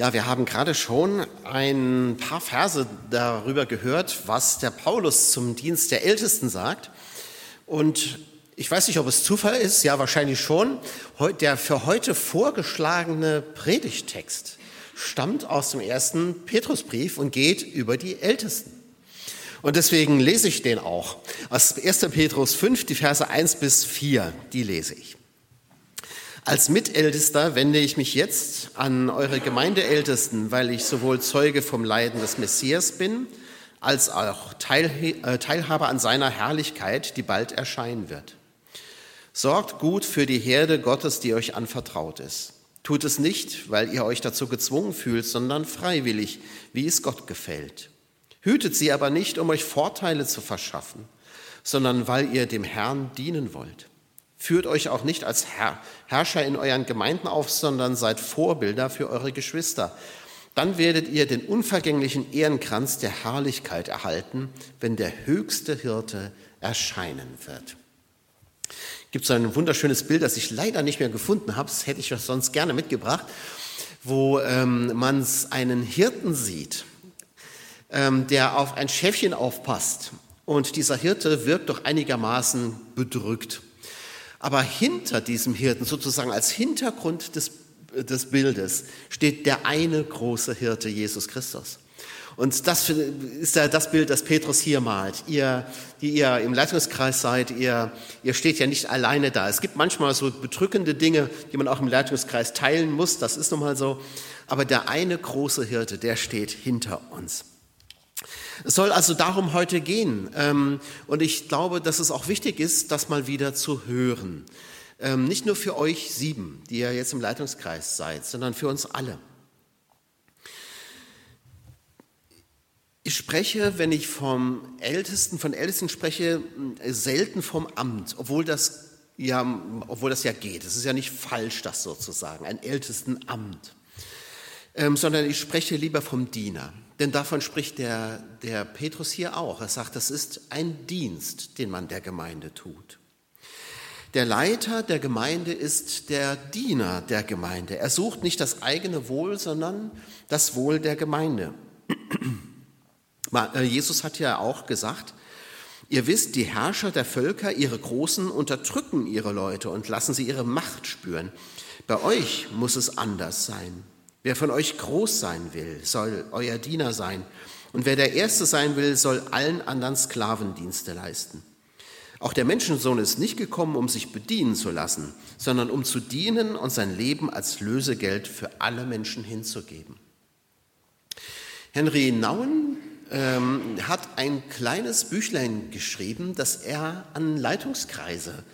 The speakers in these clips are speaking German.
Ja, wir haben gerade schon ein paar Verse darüber gehört, was der Paulus zum Dienst der Ältesten sagt. Und ich weiß nicht, ob es Zufall ist, ja wahrscheinlich schon. Der für heute vorgeschlagene Predigtext stammt aus dem ersten Petrusbrief und geht über die Ältesten. Und deswegen lese ich den auch. Aus 1. Petrus 5, die Verse 1 bis 4, die lese ich. Als Mitältester wende ich mich jetzt an eure Gemeindeältesten, weil ich sowohl Zeuge vom Leiden des Messias bin, als auch äh, Teilhaber an seiner Herrlichkeit, die bald erscheinen wird. Sorgt gut für die Herde Gottes, die euch anvertraut ist. Tut es nicht, weil ihr euch dazu gezwungen fühlt, sondern freiwillig, wie es Gott gefällt. Hütet sie aber nicht, um euch Vorteile zu verschaffen, sondern weil ihr dem Herrn dienen wollt. Führt euch auch nicht als Herr, Herrscher in euren Gemeinden auf, sondern seid Vorbilder für eure Geschwister. Dann werdet ihr den unvergänglichen Ehrenkranz der Herrlichkeit erhalten, wenn der höchste Hirte erscheinen wird. Gibt so ein wunderschönes Bild, das ich leider nicht mehr gefunden habe, das hätte ich euch sonst gerne mitgebracht, wo ähm, man einen Hirten sieht, ähm, der auf ein Schäfchen aufpasst. Und dieser Hirte wirkt doch einigermaßen bedrückt. Aber hinter diesem Hirten, sozusagen als Hintergrund des, des Bildes, steht der eine große Hirte, Jesus Christus. Und das ist ja das Bild, das Petrus hier malt. Ihr, die ihr im Leitungskreis seid, ihr, ihr steht ja nicht alleine da. Es gibt manchmal so bedrückende Dinge, die man auch im Leitungskreis teilen muss. Das ist nun mal so. Aber der eine große Hirte, der steht hinter uns. Es soll also darum heute gehen. Ähm, und ich glaube, dass es auch wichtig ist, das mal wieder zu hören. Ähm, nicht nur für euch sieben, die ihr jetzt im Leitungskreis seid, sondern für uns alle. Ich spreche, wenn ich vom Ältesten, von Ältesten spreche, selten vom Amt, obwohl das ja, obwohl das ja geht. Es ist ja nicht falsch, das sozusagen, ein Ältestenamt. Ähm, sondern ich spreche lieber vom Diener. Denn davon spricht der, der Petrus hier auch. Er sagt, das ist ein Dienst, den man der Gemeinde tut. Der Leiter der Gemeinde ist der Diener der Gemeinde. Er sucht nicht das eigene Wohl, sondern das Wohl der Gemeinde. Äh, Jesus hat ja auch gesagt, ihr wisst, die Herrscher der Völker, ihre Großen, unterdrücken ihre Leute und lassen sie ihre Macht spüren. Bei euch muss es anders sein. Wer von euch groß sein will, soll euer Diener sein. Und wer der Erste sein will, soll allen anderen Sklavendienste leisten. Auch der Menschensohn ist nicht gekommen, um sich bedienen zu lassen, sondern um zu dienen und sein Leben als Lösegeld für alle Menschen hinzugeben. Henry Nauen ähm, hat ein kleines Büchlein geschrieben, das er an Leitungskreise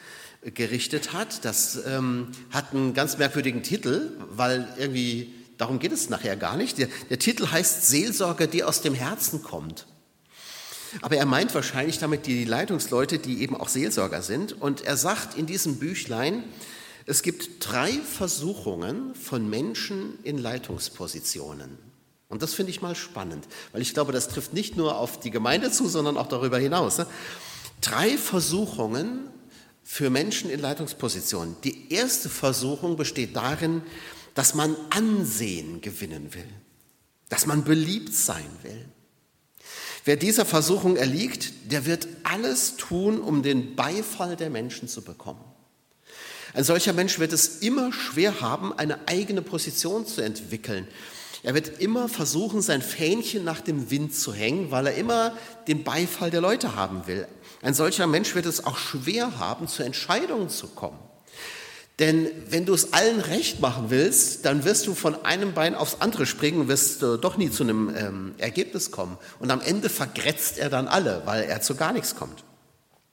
gerichtet hat. Das ähm, hat einen ganz merkwürdigen Titel, weil irgendwie Darum geht es nachher gar nicht. Der, der Titel heißt Seelsorge, die aus dem Herzen kommt. Aber er meint wahrscheinlich damit die Leitungsleute, die eben auch Seelsorger sind. Und er sagt in diesem Büchlein, es gibt drei Versuchungen von Menschen in Leitungspositionen. Und das finde ich mal spannend, weil ich glaube, das trifft nicht nur auf die Gemeinde zu, sondern auch darüber hinaus. Ne? Drei Versuchungen für Menschen in Leitungspositionen. Die erste Versuchung besteht darin, dass man Ansehen gewinnen will, dass man beliebt sein will. Wer dieser Versuchung erliegt, der wird alles tun, um den Beifall der Menschen zu bekommen. Ein solcher Mensch wird es immer schwer haben, eine eigene Position zu entwickeln. Er wird immer versuchen, sein Fähnchen nach dem Wind zu hängen, weil er immer den Beifall der Leute haben will. Ein solcher Mensch wird es auch schwer haben, zu Entscheidungen zu kommen. Denn wenn du es allen recht machen willst, dann wirst du von einem Bein aufs andere springen und wirst äh, doch nie zu einem ähm, Ergebnis kommen. Und am Ende vergrätzt er dann alle, weil er zu gar nichts kommt.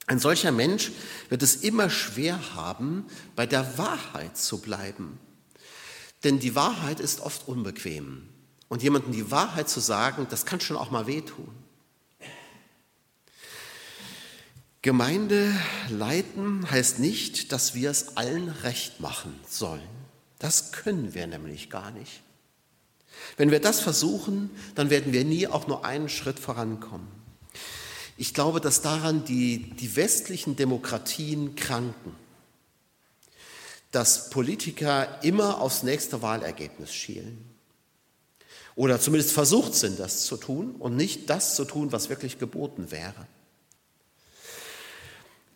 Ein solcher Mensch wird es immer schwer haben, bei der Wahrheit zu bleiben. Denn die Wahrheit ist oft unbequem. Und jemandem die Wahrheit zu sagen, das kann schon auch mal wehtun. Gemeinde leiten heißt nicht, dass wir es allen recht machen sollen. Das können wir nämlich gar nicht. Wenn wir das versuchen, dann werden wir nie auch nur einen Schritt vorankommen. Ich glaube, dass daran die, die westlichen Demokratien kranken, dass Politiker immer aufs nächste Wahlergebnis schielen, Oder zumindest versucht sind, das zu tun und nicht das zu tun, was wirklich geboten wäre.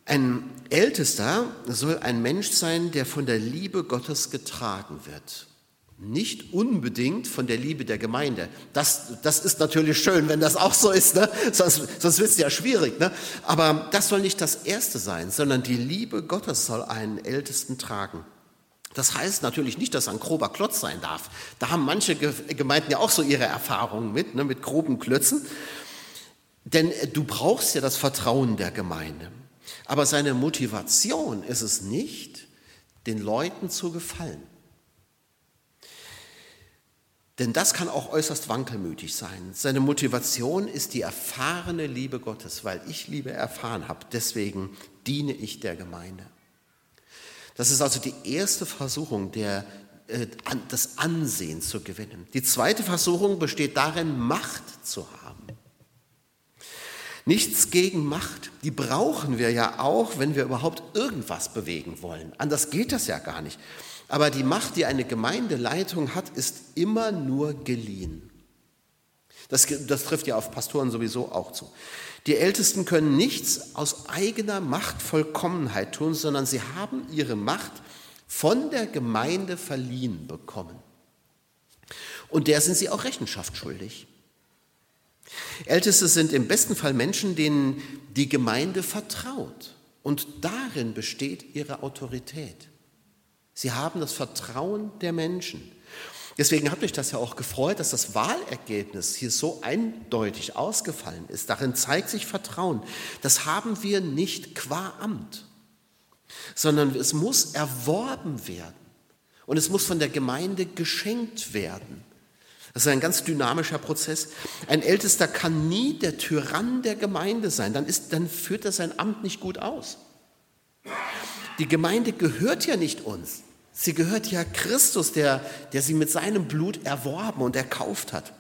Ein Ältester soll ein Mensch sein, der von der Liebe Gottes getragen wird. Nicht unbedingt von der Liebe der Gemeinde. Das, das ist natürlich schön, wenn das auch so ist, ne? sonst, sonst wird es ja schwierig. Ne? Aber das soll nicht das Erste sein, sondern die Liebe Gottes soll einen Ältesten tragen. Das heißt natürlich nicht, dass er ein grober Klotz sein darf. Da haben manche Gemeinden ja auch so ihre Erfahrungen mit, ne, mit groben Klötzen. Denn du brauchst ja das Vertrauen der Gemeinde. Aber seine Motivation ist es nicht, den Leuten zu gefallen. Denn das kann auch äußerst wankelmütig sein. Seine Motivation ist die erfahrene Liebe Gottes, weil ich Liebe erfahren habe. Deswegen diene ich der Gemeinde. Das ist also die erste Versuchung, der, äh, das Ansehen zu gewinnen. Die zweite Versuchung besteht darin, Macht zu haben. Nichts gegen Macht. Die brauchen wir ja auch, wenn wir überhaupt irgendwas bewegen wollen. Anders geht das ja gar nicht. Aber die Macht, die eine Gemeindeleitung hat, ist immer nur geliehen. Das, das, trifft ja auf Pastoren sowieso auch zu. Die Ältesten können nichts aus eigener Machtvollkommenheit tun, sondern sie haben ihre Macht von der Gemeinde verliehen bekommen. Und der sind sie auch Rechenschaft schuldig. Älteste sind im besten Fall Menschen, denen die Gemeinde vertraut. Und darin besteht ihre Autorität. Sie haben das Vertrauen der Menschen. Deswegen hat mich das ja auch gefreut, dass das Wahlergebnis hier so eindeutig ausgefallen ist. Darin zeigt sich Vertrauen. Das haben wir nicht qua Amt, sondern es muss erworben werden. Und es muss von der Gemeinde geschenkt werden. Das ist ein ganz dynamischer Prozess. Ein Ältester kann nie der Tyrann der Gemeinde sein, dann, ist, dann führt er sein Amt nicht gut aus. Die Gemeinde gehört ja nicht uns. Sie gehört ja Christus, der, der sie mit seinem Blut erworben und erkauft hat.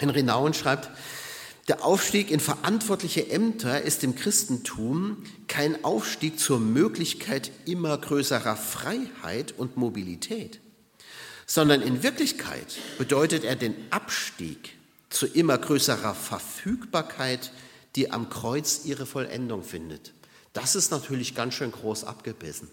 Henry Nauen schreibt, der Aufstieg in verantwortliche Ämter ist im Christentum kein Aufstieg zur Möglichkeit immer größerer Freiheit und Mobilität sondern in Wirklichkeit bedeutet er den Abstieg zu immer größerer Verfügbarkeit, die am Kreuz ihre Vollendung findet. Das ist natürlich ganz schön groß abgebissen.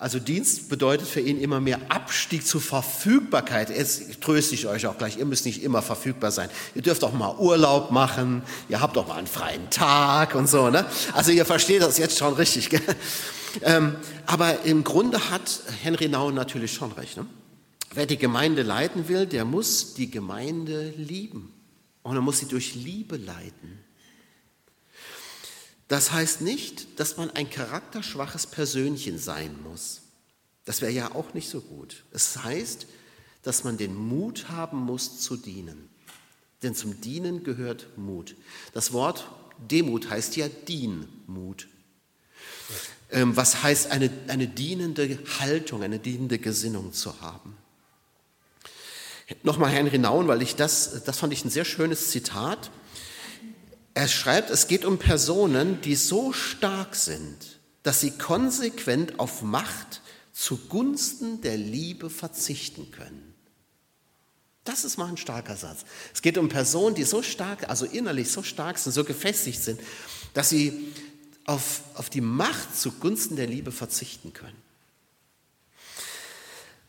Also Dienst bedeutet für ihn immer mehr Abstieg zur Verfügbarkeit. Jetzt tröste ich euch auch gleich, ihr müsst nicht immer verfügbar sein. Ihr dürft auch mal Urlaub machen, ihr habt auch mal einen freien Tag und so. Ne? Also ihr versteht das jetzt schon richtig. Gell? Ähm, aber im Grunde hat Henry Nau natürlich schon recht. Ne? Wer die Gemeinde leiten will, der muss die Gemeinde lieben. Und er muss sie durch Liebe leiten. Das heißt nicht, dass man ein charakterschwaches Persönchen sein muss. Das wäre ja auch nicht so gut. Es heißt, dass man den Mut haben muss zu dienen. Denn zum Dienen gehört Mut. Das Wort Demut heißt ja Dienmut. Ähm, was heißt eine, eine dienende Haltung, eine dienende Gesinnung zu haben. Nochmal Henry Nauen, weil ich das, das fand ich ein sehr schönes Zitat. Er schreibt, es geht um Personen, die so stark sind, dass sie konsequent auf Macht zugunsten der Liebe verzichten können. Das ist mal ein starker Satz. Es geht um Personen, die so stark, also innerlich so stark sind, so gefestigt sind, dass sie auf, auf die Macht zugunsten der Liebe verzichten können.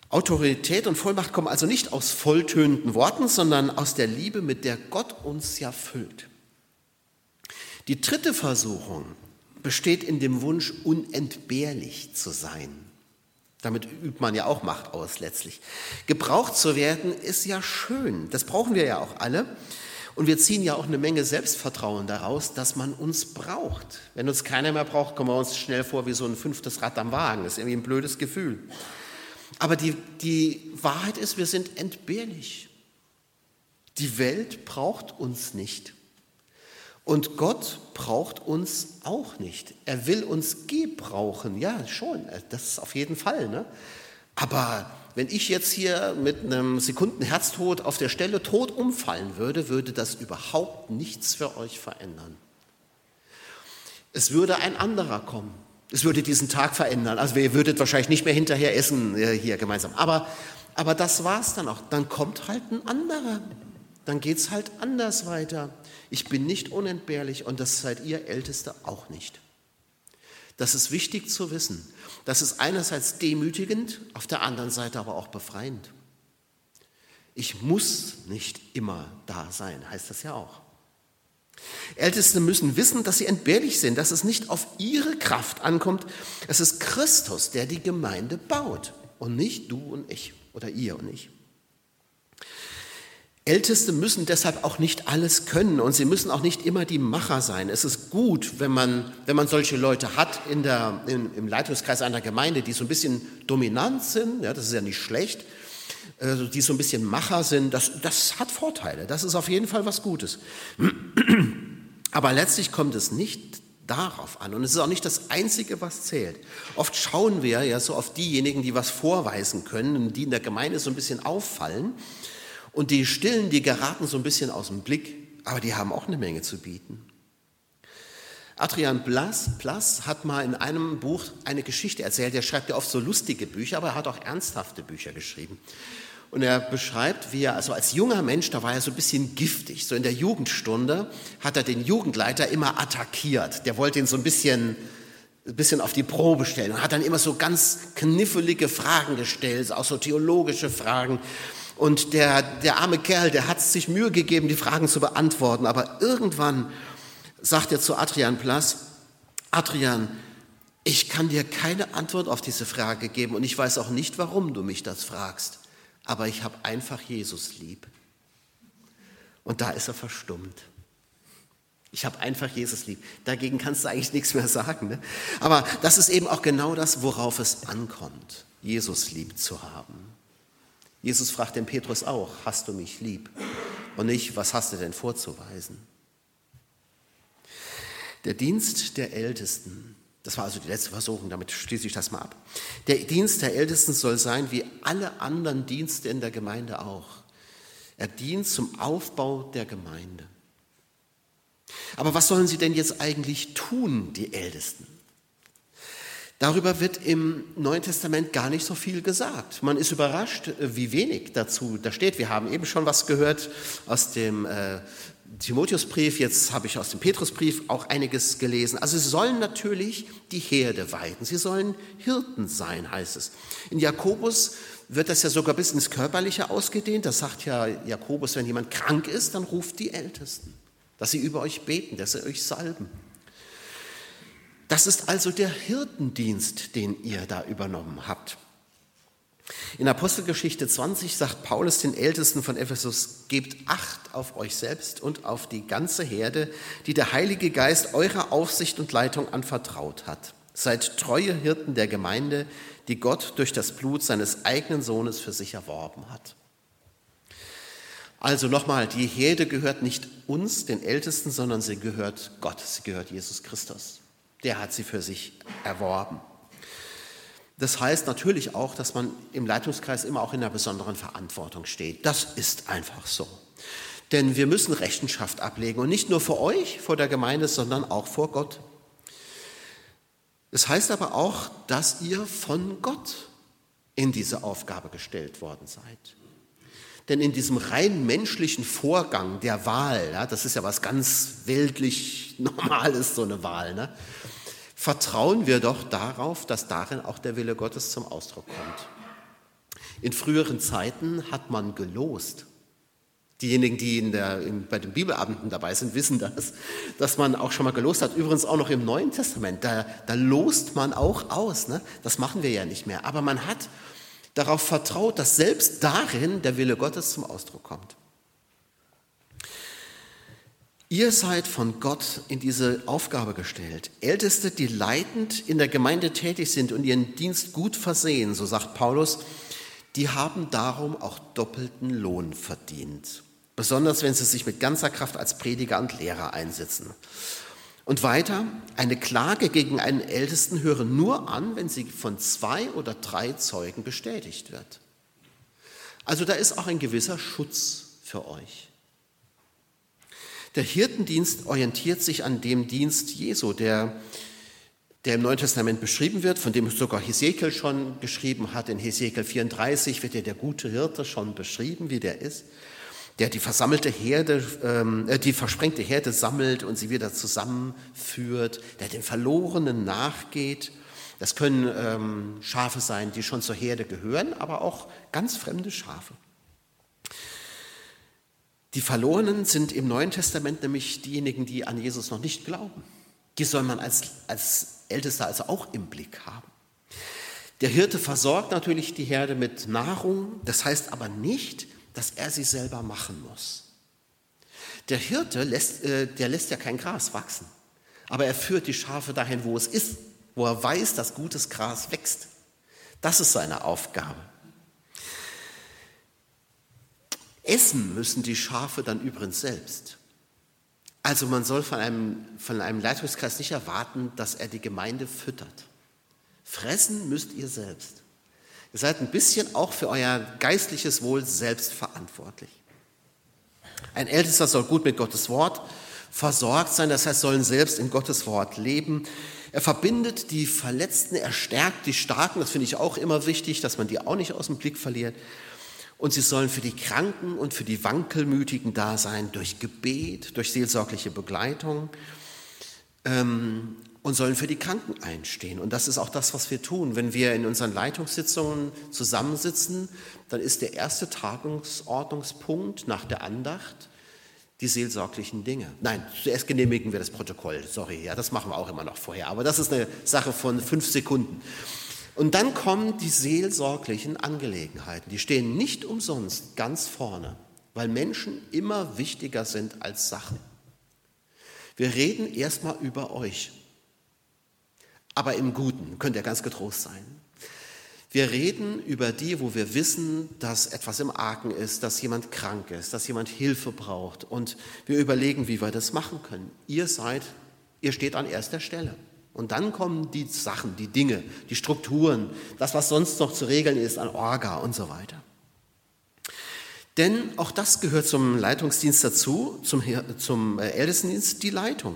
Autorität und Vollmacht kommen also nicht aus volltönenden Worten, sondern aus der Liebe, mit der Gott uns ja füllt. Die dritte Versuchung besteht in dem Wunsch, unentbehrlich zu sein. Damit übt man ja auch Macht aus letztlich. Gebraucht zu werden ist ja schön, das brauchen wir ja auch alle. Und wir ziehen ja auch eine Menge Selbstvertrauen daraus, dass man uns braucht. Wenn uns keiner mehr braucht, kommen wir uns schnell vor wie so ein fünftes Rad am Wagen. Das ist irgendwie ein blödes Gefühl. Aber die, die Wahrheit ist, wir sind entbehrlich. Die Welt braucht uns nicht. Und Gott braucht uns auch nicht. Er will uns gebrauchen, ja schon, das ist auf jeden Fall. Ne? Aber wenn ich jetzt hier mit einem Sekundenherztod auf der Stelle tot umfallen würde, würde das überhaupt nichts für euch verändern. Es würde ein anderer kommen. Es würde diesen Tag verändern. Also ihr würdet wahrscheinlich nicht mehr hinterher essen äh, hier gemeinsam. Aber Aber das war's dann auch. Dann kommt halt ein anderer. Dann geht's halt anders weiter. Ich bin nicht unentbehrlich und das seid ihr Älteste auch nicht. Das ist wichtig zu wissen. Das ist einerseits demütigend, auf der anderen Seite aber auch befreiend. Ich muss nicht immer da sein, heißt das ja auch. Älteste müssen wissen, dass sie entbehrlich sind, dass es nicht auf ihre Kraft ankommt. Es ist Christus, der die Gemeinde baut und nicht du und ich oder ihr und ich. Älteste müssen deshalb auch nicht alles können und sie müssen auch nicht immer die Macher sein. Es ist gut, wenn man, wenn man solche Leute hat in der, in, im Leitungskreis einer Gemeinde, die so ein bisschen dominant sind, ja, das ist ja nicht schlecht, also die so ein bisschen Macher sind, das, das hat Vorteile, das ist auf jeden Fall was Gutes. Aber letztlich kommt es nicht darauf an und es ist auch nicht das Einzige, was zählt. Oft schauen wir ja so auf diejenigen, die was vorweisen können, die in der Gemeinde so ein bisschen auffallen und die Stillen, die geraten so ein bisschen aus dem Blick, aber die haben auch eine Menge zu bieten. Adrian Blass, Blass hat mal in einem Buch eine Geschichte erzählt. Er schreibt ja oft so lustige Bücher, aber er hat auch ernsthafte Bücher geschrieben. Und er beschreibt, wie er, also als junger Mensch, da war er so ein bisschen giftig. So in der Jugendstunde hat er den Jugendleiter immer attackiert. Der wollte ihn so ein bisschen, ein bisschen auf die Probe stellen und hat dann immer so ganz kniffelige Fragen gestellt, auch so theologische Fragen. Und der, der arme Kerl, der hat sich Mühe gegeben, die Fragen zu beantworten. Aber irgendwann sagt er zu Adrian Plass, Adrian, ich kann dir keine Antwort auf diese Frage geben und ich weiß auch nicht, warum du mich das fragst. Aber ich habe einfach Jesus lieb. Und da ist er verstummt. Ich habe einfach Jesus lieb. Dagegen kannst du eigentlich nichts mehr sagen. Ne? Aber das ist eben auch genau das, worauf es ankommt, Jesus lieb zu haben. Jesus fragt den Petrus auch, hast du mich lieb? Und nicht, was hast du denn vorzuweisen? Der Dienst der Ältesten, das war also die letzte Versuchung, damit schließe ich das mal ab. Der Dienst der Ältesten soll sein wie alle anderen Dienste in der Gemeinde auch. Er dient zum Aufbau der Gemeinde. Aber was sollen sie denn jetzt eigentlich tun, die Ältesten? Darüber wird im Neuen Testament gar nicht so viel gesagt. Man ist überrascht, äh, wie wenig dazu da steht. Wir haben eben schon was gehört aus dem äh, Timotheusbrief, jetzt habe ich aus dem Petrusbrief auch einiges gelesen. Also sie sollen natürlich die Herde weiden, sie sollen Hirten sein, heißt es. In Jakobus wird das ja sogar bis ins Körperliche ausgedehnt. Da sagt ja Jakobus, wenn jemand krank ist, dann ruft die Ältesten, dass sie über euch beten, dass sie euch salben. Das ist also der Hirtendienst, den ihr da übernommen habt. In Apostelgeschichte 20 sagt Paulus den Ältesten von Ephesus, gebt Acht auf euch selbst und auf die ganze Herde, die der Heilige Geist eurer Aufsicht und Leitung anvertraut hat. Seid treue Hirten der Gemeinde, die Gott durch das Blut seines eigenen Sohnes für sich erworben hat. Also nochmal, die Herde gehört nicht uns, den Ältesten, sondern sie gehört Gott, sie gehört Jesus Christus der hat sie für sich erworben. Das heißt natürlich auch, dass man im Leitungskreis immer auch in einer besonderen Verantwortung steht. Das ist einfach so. Denn wir müssen Rechenschaft ablegen und nicht nur vor euch, vor der Gemeinde, sondern auch vor Gott. Das heißt aber auch, dass ihr von Gott in diese Aufgabe gestellt worden seid. Denn in diesem rein menschlichen Vorgang der Wahl, ja, das ist ja was ganz weltlich Normales, so eine Wahl, ne, vertrauen wir doch darauf, dass darin auch der Wille Gottes zum Ausdruck kommt. In früheren Zeiten hat man gelost. Diejenigen, die in der, in, bei den Bibelabenden dabei sind, wissen das, dass man auch schon mal gelost hat. Übrigens auch noch im Neuen Testament. Da, da lost man auch aus. Ne? Das machen wir ja nicht mehr. Aber man hat darauf vertraut, dass selbst darin der Wille Gottes zum Ausdruck kommt. Ihr seid von Gott in diese Aufgabe gestellt. Älteste, die leitend in der Gemeinde tätig sind und ihren Dienst gut versehen, so sagt Paulus, die haben darum auch doppelten Lohn verdient. Besonders wenn sie sich mit ganzer Kraft als Prediger und Lehrer einsetzen. Und weiter, eine Klage gegen einen Ältesten höre nur an, wenn sie von zwei oder drei Zeugen bestätigt wird. Also da ist auch ein gewisser Schutz für euch. Der Hirtendienst orientiert sich an dem Dienst Jesu, der, der im Neuen Testament beschrieben wird, von dem sogar Hesekiel schon geschrieben hat. In Hesekiel 34 wird ja der gute Hirte schon beschrieben, wie der ist, der die versammelte Herde, ähm, äh, die versprengte Herde sammelt und sie wieder zusammenführt, der den Verlorenen nachgeht. Das können ähm, Schafe sein, die schon zur Herde gehören, aber auch ganz fremde Schafe. Die Verlorenen sind im Neuen Testament nämlich diejenigen, die an Jesus noch nicht glauben. Die soll man als, als Ältester also auch im Blick haben. Der Hirte versorgt natürlich die Herde mit Nahrung, das heißt aber nicht, dass er sie selber machen muss. Der Hirte lässt, äh, der lässt ja kein Gras wachsen, aber er führt die Schafe dahin, wo es ist, wo er weiß, dass gutes Gras wächst. Das ist seine Aufgabe. Essen müssen die Schafe dann übrigens selbst. Also man soll von einem, von einem Leitungskreis nicht erwarten, dass er die Gemeinde füttert. Fressen müsst ihr selbst. Ihr seid ein bisschen auch für euer geistliches Wohl selbst verantwortlich. Ein Ältester soll gut mit Gottes Wort versorgt sein, das heißt, sollen selbst in Gottes Wort leben. Er verbindet die Verletzten, er stärkt die Starken, das finde ich auch immer wichtig, dass man die auch nicht aus dem Blick verliert. Und sie sollen für die Kranken und für die Wankelmütigen da sein, durch Gebet, durch seelsorgliche Begleitung ähm, und sollen für die Kranken einstehen. Und das ist auch das, was wir tun. Wenn wir in unseren Leitungssitzungen zusammensitzen, dann ist der erste Tagungsordnungspunkt nach der Andacht die seelsorglichen Dinge. Nein, zuerst genehmigen wir das Protokoll. Sorry, ja, das machen wir auch immer noch vorher. Aber das ist eine Sache von fünf Sekunden. Und dann kommen die seelsorglichen Angelegenheiten. Die stehen nicht umsonst ganz vorne, weil Menschen immer wichtiger sind als Sachen. Wir reden erstmal über euch, aber im Guten könnt ihr ganz getrost sein. Wir reden über die, wo wir wissen, dass etwas im Argen ist, dass jemand krank ist, dass jemand Hilfe braucht. Und wir überlegen, wie wir das machen können. Ihr seid, ihr steht an erster Stelle. Und dann kommen die Sachen, die Dinge, die Strukturen, das, was sonst noch zu regeln ist an Orga und so weiter. Denn auch das gehört zum Leitungsdienst dazu, zum, zum äh, Ältestendienst, die Leitung.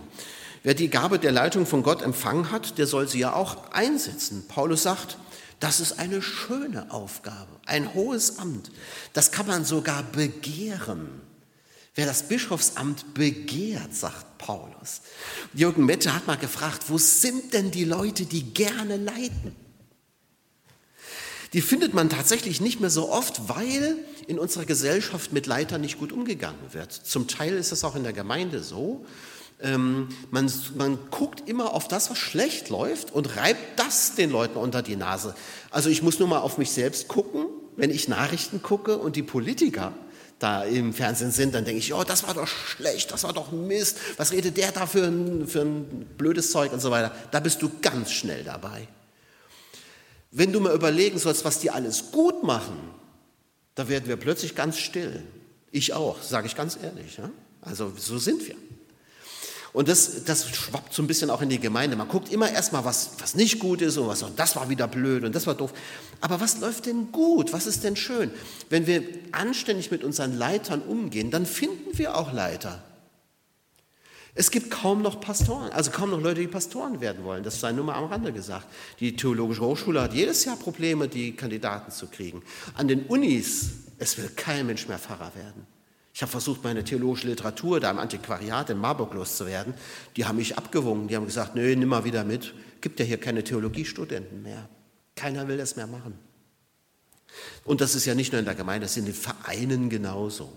Wer die Gabe der Leitung von Gott empfangen hat, der soll sie ja auch einsetzen. Paulus sagt, das ist eine schöne Aufgabe, ein hohes Amt. Das kann man sogar begehren. Wer das Bischofsamt begehrt, sagt Paulus. Jürgen Mette hat mal gefragt, wo sind denn die Leute, die gerne leiten? Die findet man tatsächlich nicht mehr so oft, weil in unserer Gesellschaft mit Leitern nicht gut umgegangen wird. Zum Teil ist es auch in der Gemeinde so. Ähm, man, man guckt immer auf das, was schlecht läuft und reibt das den Leuten unter die Nase. Also ich muss nur mal auf mich selbst gucken, wenn ich Nachrichten gucke und die Politiker da im Fernsehen sind, dann denke ich, oh, das war doch schlecht, das war doch Mist, was redet der da für ein, für ein blödes Zeug und so weiter. Da bist du ganz schnell dabei. Wenn du mal überlegen sollst, was die alles gut machen, da werden wir plötzlich ganz still. Ich auch, sage ich ganz ehrlich. Ja? Also so sind wir. Und das, das schwappt so ein bisschen auch in die Gemeinde. Man guckt immer erstmal, was, was nicht gut ist und was, und das war wieder blöd und das war doof. Aber was läuft denn gut? Was ist denn schön? Wenn wir anständig mit unseren Leitern umgehen, dann finden wir auch Leiter. Es gibt kaum noch Pastoren, also kaum noch Leute, die Pastoren werden wollen. Das sei nur mal am Rande gesagt. Die Theologische Hochschule hat jedes Jahr Probleme, die Kandidaten zu kriegen. An den Unis, es will kein Mensch mehr Pfarrer werden. Ich habe versucht, meine theologische Literatur da im Antiquariat in Marburg loszuwerden. Die haben mich abgewungen. Die haben gesagt, nö, nimm mal wieder mit. Gibt ja hier keine Theologiestudenten mehr. Keiner will das mehr machen. Und das ist ja nicht nur in der Gemeinde, das sind in den Vereinen genauso.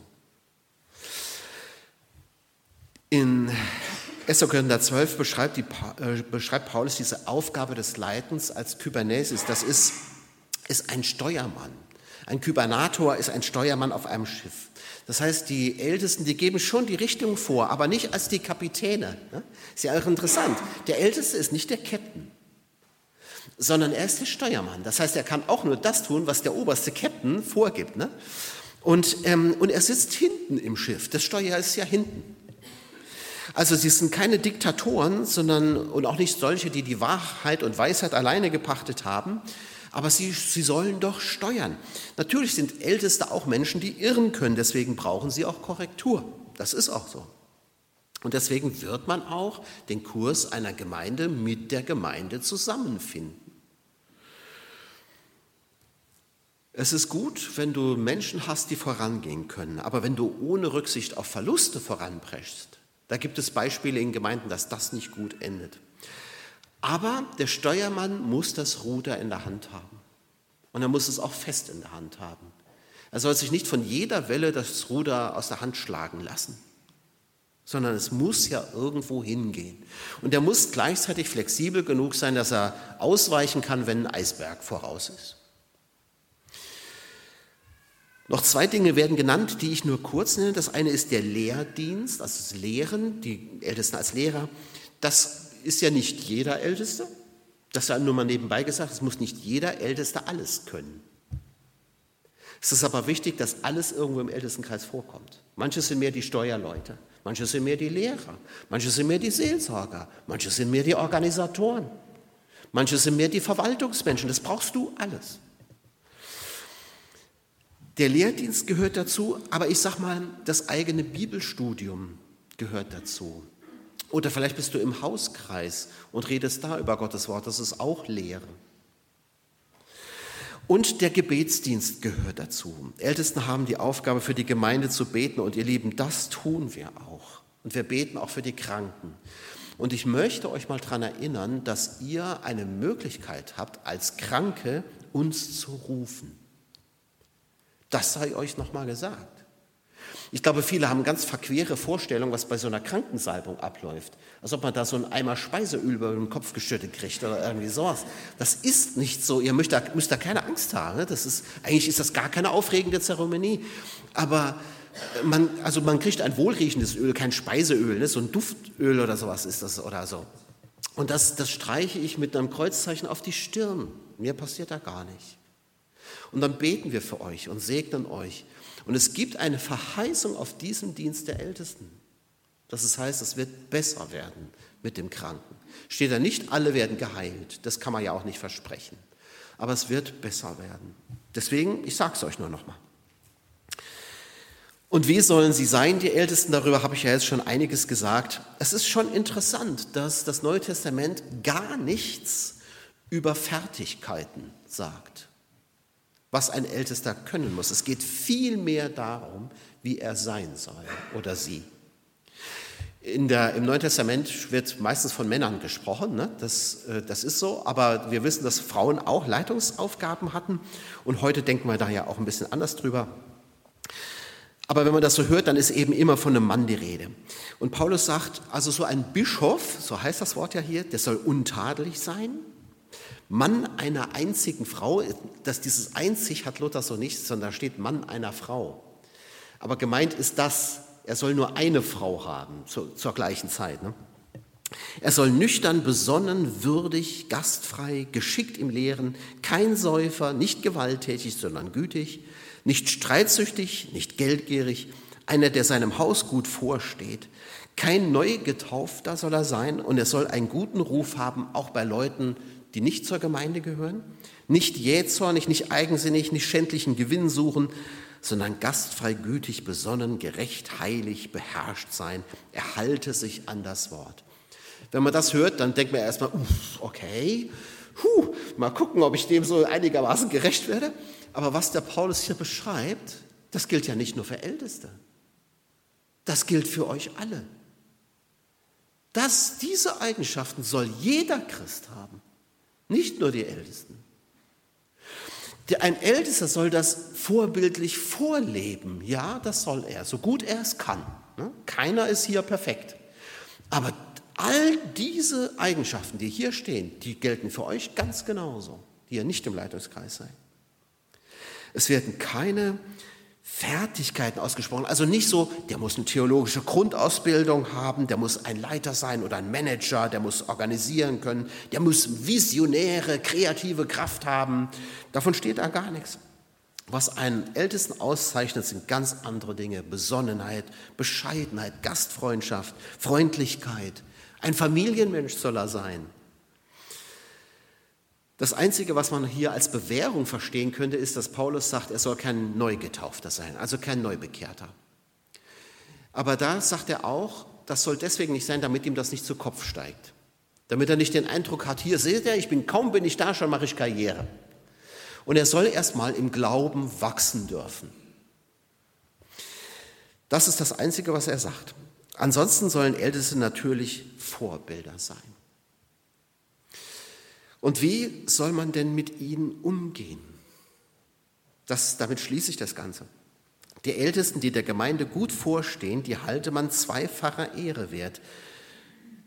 In 1. Korinther 12 beschreibt, die, äh, beschreibt Paulus diese Aufgabe des Leitens als Kybernesis. Das ist, ist ein Steuermann. Ein Kybernator ist ein Steuermann auf einem Schiff. Das heißt, die Ältesten, die geben schon die Richtung vor, aber nicht als die Kapitäne. Ne? Ist ja auch interessant. Der Älteste ist nicht der Captain, sondern er ist der Steuermann. Das heißt, er kann auch nur das tun, was der oberste Captain vorgibt. Ne? Und, ähm, und er sitzt hinten im Schiff. Das Steuer ist ja hinten. Also sie sind keine Diktatoren, sondern und auch nicht solche, die die Wahrheit und Weisheit alleine gepachtet haben, aber sie, sie sollen doch steuern. Natürlich sind Älteste auch Menschen, die irren können, deswegen brauchen sie auch Korrektur. Das ist auch so. Und deswegen wird man auch den Kurs einer Gemeinde mit der Gemeinde zusammenfinden. Es ist gut, wenn du Menschen hast, die vorangehen können, aber wenn du ohne Rücksicht auf Verluste voranpreschst, da gibt es Beispiele in Gemeinden, dass das nicht gut endet. Aber der Steuermann muss das Ruder in der Hand haben. Und er muss es auch fest in der Hand haben. Er soll sich nicht von jeder Welle das Ruder aus der Hand schlagen lassen, sondern es muss ja irgendwo hingehen. Und er muss gleichzeitig flexibel genug sein, dass er ausweichen kann, wenn ein Eisberg voraus ist. Noch zwei Dinge werden genannt, die ich nur kurz nenne. Das eine ist der Lehrdienst, also das Lehren, die Ältesten als Lehrer. Das ist ja nicht jeder Älteste. Das sei nur mal nebenbei gesagt, es muss nicht jeder Älteste alles können. Es ist aber wichtig, dass alles irgendwo im Ältestenkreis vorkommt. Manche sind mehr die Steuerleute, manche sind mehr die Lehrer, manche sind mehr die Seelsorger, manche sind mehr die Organisatoren, manche sind mehr die Verwaltungsmenschen. Das brauchst du alles. Der Lehrdienst gehört dazu, aber ich sag mal, das eigene Bibelstudium gehört dazu. Oder vielleicht bist du im Hauskreis und redest da über Gottes Wort, das ist auch Lehre. Und der Gebetsdienst gehört dazu. Ältesten haben die Aufgabe, für die Gemeinde zu beten und ihr Lieben, das tun wir auch. Und wir beten auch für die Kranken. Und ich möchte euch mal daran erinnern, dass ihr eine Möglichkeit habt, als Kranke uns zu rufen. Das sei euch nochmal gesagt. Ich glaube, viele haben ganz verquere Vorstellungen, was bei so einer Krankensalbung abläuft. Als ob man da so einen Eimer Speiseöl über den Kopf geschüttet kriegt oder irgendwie sowas. Das ist nicht so. Ihr müsst da, müsst da keine Angst haben. Ne? Das ist, eigentlich ist das gar keine aufregende Zeremonie. Aber man, also man kriegt ein wohlriechendes Öl, kein Speiseöl, ne? so ein Duftöl oder sowas ist das oder so. Und das, das streiche ich mit einem Kreuzzeichen auf die Stirn. Mir passiert da gar nicht. Und dann beten wir für euch und segnen euch. Und es gibt eine Verheißung auf diesem Dienst der Ältesten. Das heißt, es wird besser werden mit dem Kranken. Steht da nicht, alle werden geheilt. Das kann man ja auch nicht versprechen. Aber es wird besser werden. Deswegen, ich sage es euch nur nochmal. Und wie sollen sie sein, die Ältesten? Darüber habe ich ja jetzt schon einiges gesagt. Es ist schon interessant, dass das Neue Testament gar nichts über Fertigkeiten sagt was ein Ältester können muss. Es geht vielmehr darum, wie er sein soll oder sie. Der, Im Neuen Testament wird meistens von Männern gesprochen, ne? das, äh, das ist so, aber wir wissen, dass Frauen auch Leitungsaufgaben hatten und heute denken wir da ja auch ein bisschen anders drüber. Aber wenn man das so hört, dann ist eben immer von einem Mann die Rede. Und Paulus sagt, also so ein Bischof, so heißt das Wort ja hier, der soll untadelig sein, Mann einer einzigen Frau, dass dieses einzig hat Luther so nicht, sondern da steht Mann einer Frau. Aber gemeint ist das, er soll nur eine Frau haben zu, zur gleichen Zeit. Ne? Er soll nüchtern, besonnen, würdig, gastfrei, geschickt im Lehren, kein Säufer, nicht gewalttätig, sondern gütig, nicht streitsüchtig, nicht geldgierig, einer, der seinem Haus gut vorsteht. Kein Neugetaufter soll er sein und er soll einen guten Ruf haben, auch bei Leuten, die nicht zur Gemeinde gehören, nicht jähzornig, nicht eigensinnig, nicht schändlichen Gewinn suchen, sondern gastfrei, gütig, besonnen, gerecht, heilig, beherrscht sein. Er halte sich an das Wort. Wenn man das hört, dann denkt man erstmal, okay, huh, mal gucken, ob ich dem so einigermaßen gerecht werde. Aber was der Paulus hier beschreibt, das gilt ja nicht nur für Älteste. Das gilt für euch alle. Das, diese Eigenschaften soll jeder Christ haben. Nicht nur die Ältesten. Ein Ältester soll das vorbildlich vorleben. Ja, das soll er, so gut er es kann. Ne? Keiner ist hier perfekt. Aber all diese Eigenschaften, die hier stehen, die gelten für euch ganz genauso, die ihr nicht im Leitungskreis seid. Es werden keine Fertigkeiten ausgesprochen. Also nicht so, der muss eine theologische Grundausbildung haben, der muss ein Leiter sein oder ein Manager, der muss organisieren können, der muss visionäre, kreative Kraft haben. Davon steht da gar nichts. Was einen Ältesten auszeichnet, sind ganz andere Dinge. Besonnenheit, Bescheidenheit, Gastfreundschaft, Freundlichkeit. Ein Familienmensch soll er sein. Das Einzige, was man hier als Bewährung verstehen könnte, ist, dass Paulus sagt, er soll kein Neugetaufter sein, also kein Neubekehrter. Aber da sagt er auch, das soll deswegen nicht sein, damit ihm das nicht zu Kopf steigt. Damit er nicht den Eindruck hat, hier seht ihr, ich bin kaum bin ich da, schon mache ich Karriere. Und er soll erstmal im Glauben wachsen dürfen. Das ist das Einzige, was er sagt. Ansonsten sollen Älteste natürlich Vorbilder sein. Und wie soll man denn mit ihnen umgehen? Das, damit schließe ich das Ganze. Die Ältesten, die der Gemeinde gut vorstehen, die halte man zweifacher Ehre wert.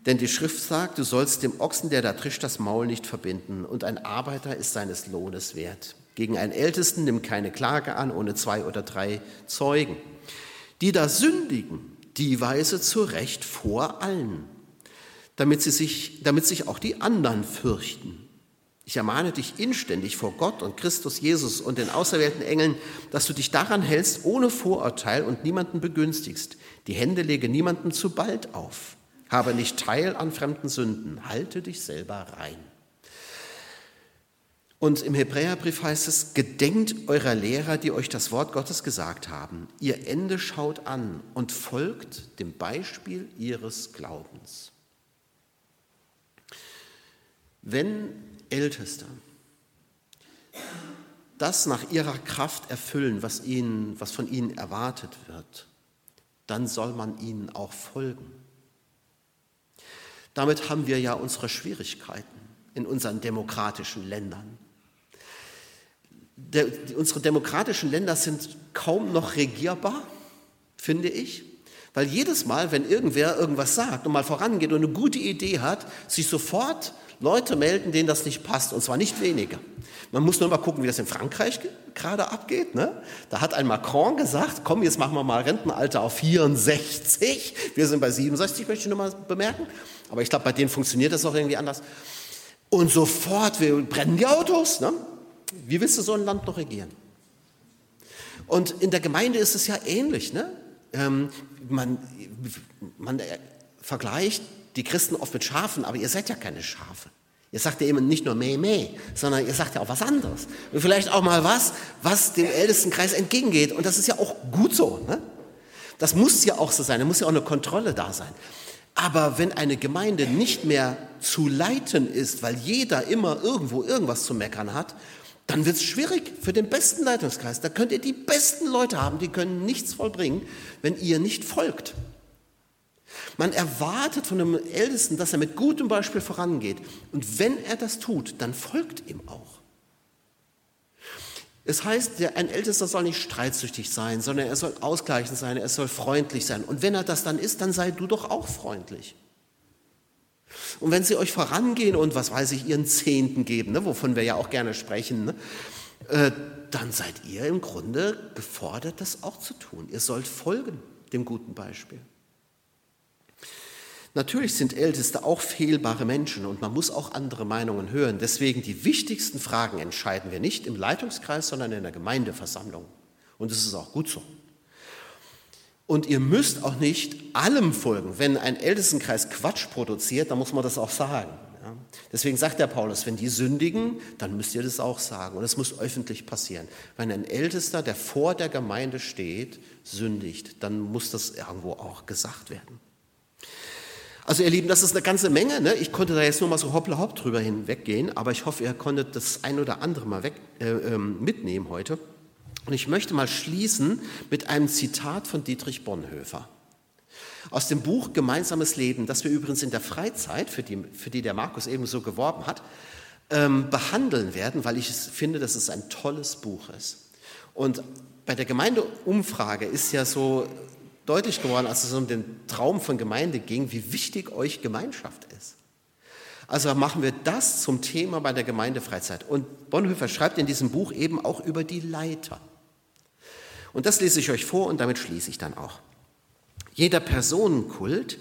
Denn die Schrift sagt, du sollst dem Ochsen, der da trischt, das Maul nicht verbinden, und ein Arbeiter ist seines Lohnes wert. Gegen einen Ältesten nimm keine Klage an, ohne zwei oder drei Zeugen. Die da sündigen, die weise zurecht vor allen, damit, sie sich, damit sich auch die anderen fürchten. Ich ermahne dich inständig vor Gott und Christus Jesus und den auserwählten Engeln, dass du dich daran hältst, ohne Vorurteil und niemanden begünstigst. Die Hände lege niemandem zu bald auf. Habe nicht Teil an fremden Sünden. Halte dich selber rein. Und im Hebräerbrief heißt es, gedenkt eurer Lehrer, die euch das Wort Gottes gesagt haben. Ihr Ende schaut an und folgt dem Beispiel ihres Glaubens. Wenn Älteste das nach ihrer Kraft erfüllen, was, ihnen, was von ihnen erwartet wird, dann soll man ihnen auch folgen. Damit haben wir ja unsere Schwierigkeiten in unseren demokratischen Ländern der, unsere demokratischen Länder sind kaum noch regierbar, finde ich. Weil jedes Mal, wenn irgendwer irgendwas sagt und mal vorangeht und eine gute Idee hat, sich sofort Leute melden, denen das nicht passt. Und zwar nicht wenige. Man muss nur mal gucken, wie das in Frankreich gerade abgeht. Ne? Da hat ein Macron gesagt, komm, jetzt machen wir mal Rentenalter auf 64. Wir sind bei 67, möchte ich nur mal bemerken. Aber ich glaube, bei denen funktioniert das auch irgendwie anders. Und sofort, wir brennen die Autos. Ne? Wie willst du so ein Land noch regieren? Und in der Gemeinde ist es ja ähnlich. Ne? Ähm, man, man vergleicht die Christen oft mit Schafen, aber ihr seid ja keine Schafe. Ihr sagt ja immer nicht nur meh, meh, sondern ihr sagt ja auch was anderes. Und vielleicht auch mal was, was dem Ältestenkreis entgegengeht. Und das ist ja auch gut so. Ne? Das muss ja auch so sein. Da muss ja auch eine Kontrolle da sein. Aber wenn eine Gemeinde nicht mehr zu leiten ist, weil jeder immer irgendwo irgendwas zu meckern hat dann wird es schwierig für den besten Leitungskreis. Da könnt ihr die besten Leute haben, die können nichts vollbringen, wenn ihr nicht folgt. Man erwartet von einem Ältesten, dass er mit gutem Beispiel vorangeht. Und wenn er das tut, dann folgt ihm auch. Es heißt, ein Ältester soll nicht streitsüchtig sein, sondern er soll ausgleichend sein, er soll freundlich sein. Und wenn er das dann ist, dann sei du doch auch freundlich. Und wenn sie euch vorangehen und, was weiß ich, ihren Zehnten geben, ne, wovon wir ja auch gerne sprechen, ne, äh, dann seid ihr im Grunde gefordert, das auch zu tun. Ihr sollt folgen dem guten Beispiel. Natürlich sind Älteste auch fehlbare Menschen und man muss auch andere Meinungen hören. Deswegen die wichtigsten Fragen entscheiden wir nicht im Leitungskreis, sondern in der Gemeindeversammlung. Und es ist auch gut so. Und ihr müsst auch nicht allem folgen. Wenn ein Ältestenkreis Quatsch produziert, dann muss man das auch sagen. Deswegen sagt der Paulus, wenn die sündigen, dann müsst ihr das auch sagen. Und es muss öffentlich passieren. Wenn ein Ältester, der vor der Gemeinde steht, sündigt, dann muss das irgendwo auch gesagt werden. Also ihr Lieben, das ist eine ganze Menge. Ne? Ich konnte da jetzt nur mal so hoppla hopp drüber hinweggehen, aber ich hoffe, ihr konntet das ein oder andere mal weg, äh, ähm, mitnehmen heute. Und ich möchte mal schließen mit einem Zitat von Dietrich Bonhoeffer. Aus dem Buch Gemeinsames Leben, das wir übrigens in der Freizeit, für die, für die der Markus eben so geworben hat, ähm, behandeln werden, weil ich finde, dass es ein tolles Buch ist. Und bei der Gemeindeumfrage ist ja so deutlich geworden, als es um den Traum von Gemeinde ging, wie wichtig euch Gemeinschaft ist. Also machen wir das zum Thema bei der Gemeindefreizeit. Und Bonhoeffer schreibt in diesem Buch eben auch über die Leiter. Und das lese ich euch vor und damit schließe ich dann auch. Jeder Personenkult,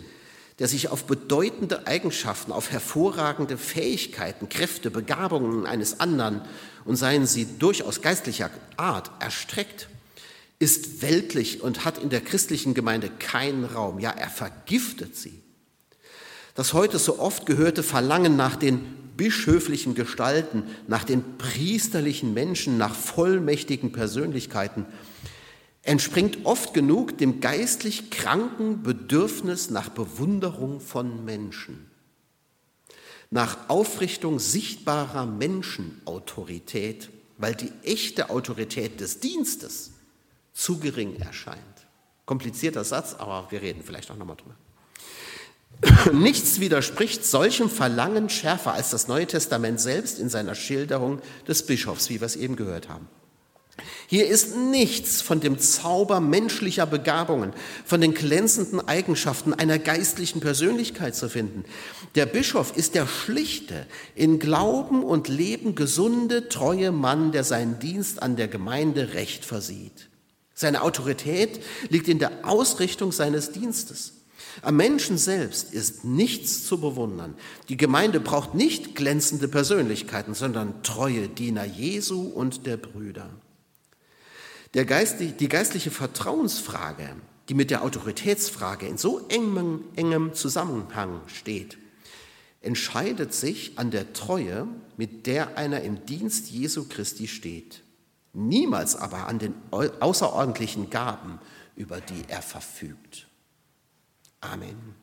der sich auf bedeutende Eigenschaften, auf hervorragende Fähigkeiten, Kräfte, Begabungen eines anderen und seien sie durchaus geistlicher Art erstreckt, ist weltlich und hat in der christlichen Gemeinde keinen Raum. Ja, er vergiftet sie. Das heute so oft gehörte Verlangen nach den bischöflichen Gestalten, nach den priesterlichen Menschen, nach vollmächtigen Persönlichkeiten entspringt oft genug dem geistlich kranken Bedürfnis nach Bewunderung von Menschen, nach Aufrichtung sichtbarer Menschenautorität, weil die echte Autorität des Dienstes zu gering erscheint. Komplizierter Satz, aber wir reden vielleicht auch nochmal drüber. Nichts widerspricht solchem Verlangen schärfer als das Neue Testament selbst in seiner Schilderung des Bischofs, wie wir es eben gehört haben. Hier ist nichts von dem Zauber menschlicher Begabungen, von den glänzenden Eigenschaften einer geistlichen Persönlichkeit zu finden. Der Bischof ist der schlichte, in Glauben und Leben gesunde, treue Mann, der seinen Dienst an der Gemeinde recht versieht. Seine Autorität liegt in der Ausrichtung seines Dienstes. Am Menschen selbst ist nichts zu bewundern. Die Gemeinde braucht nicht glänzende Persönlichkeiten, sondern treue Diener Jesu und der Brüder. Der Geist, die geistliche Vertrauensfrage, die mit der Autoritätsfrage in so engem, engem Zusammenhang steht, entscheidet sich an der Treue, mit der einer im Dienst Jesu Christi steht. Niemals aber an den außerordentlichen Gaben, über die er verfügt. Amen.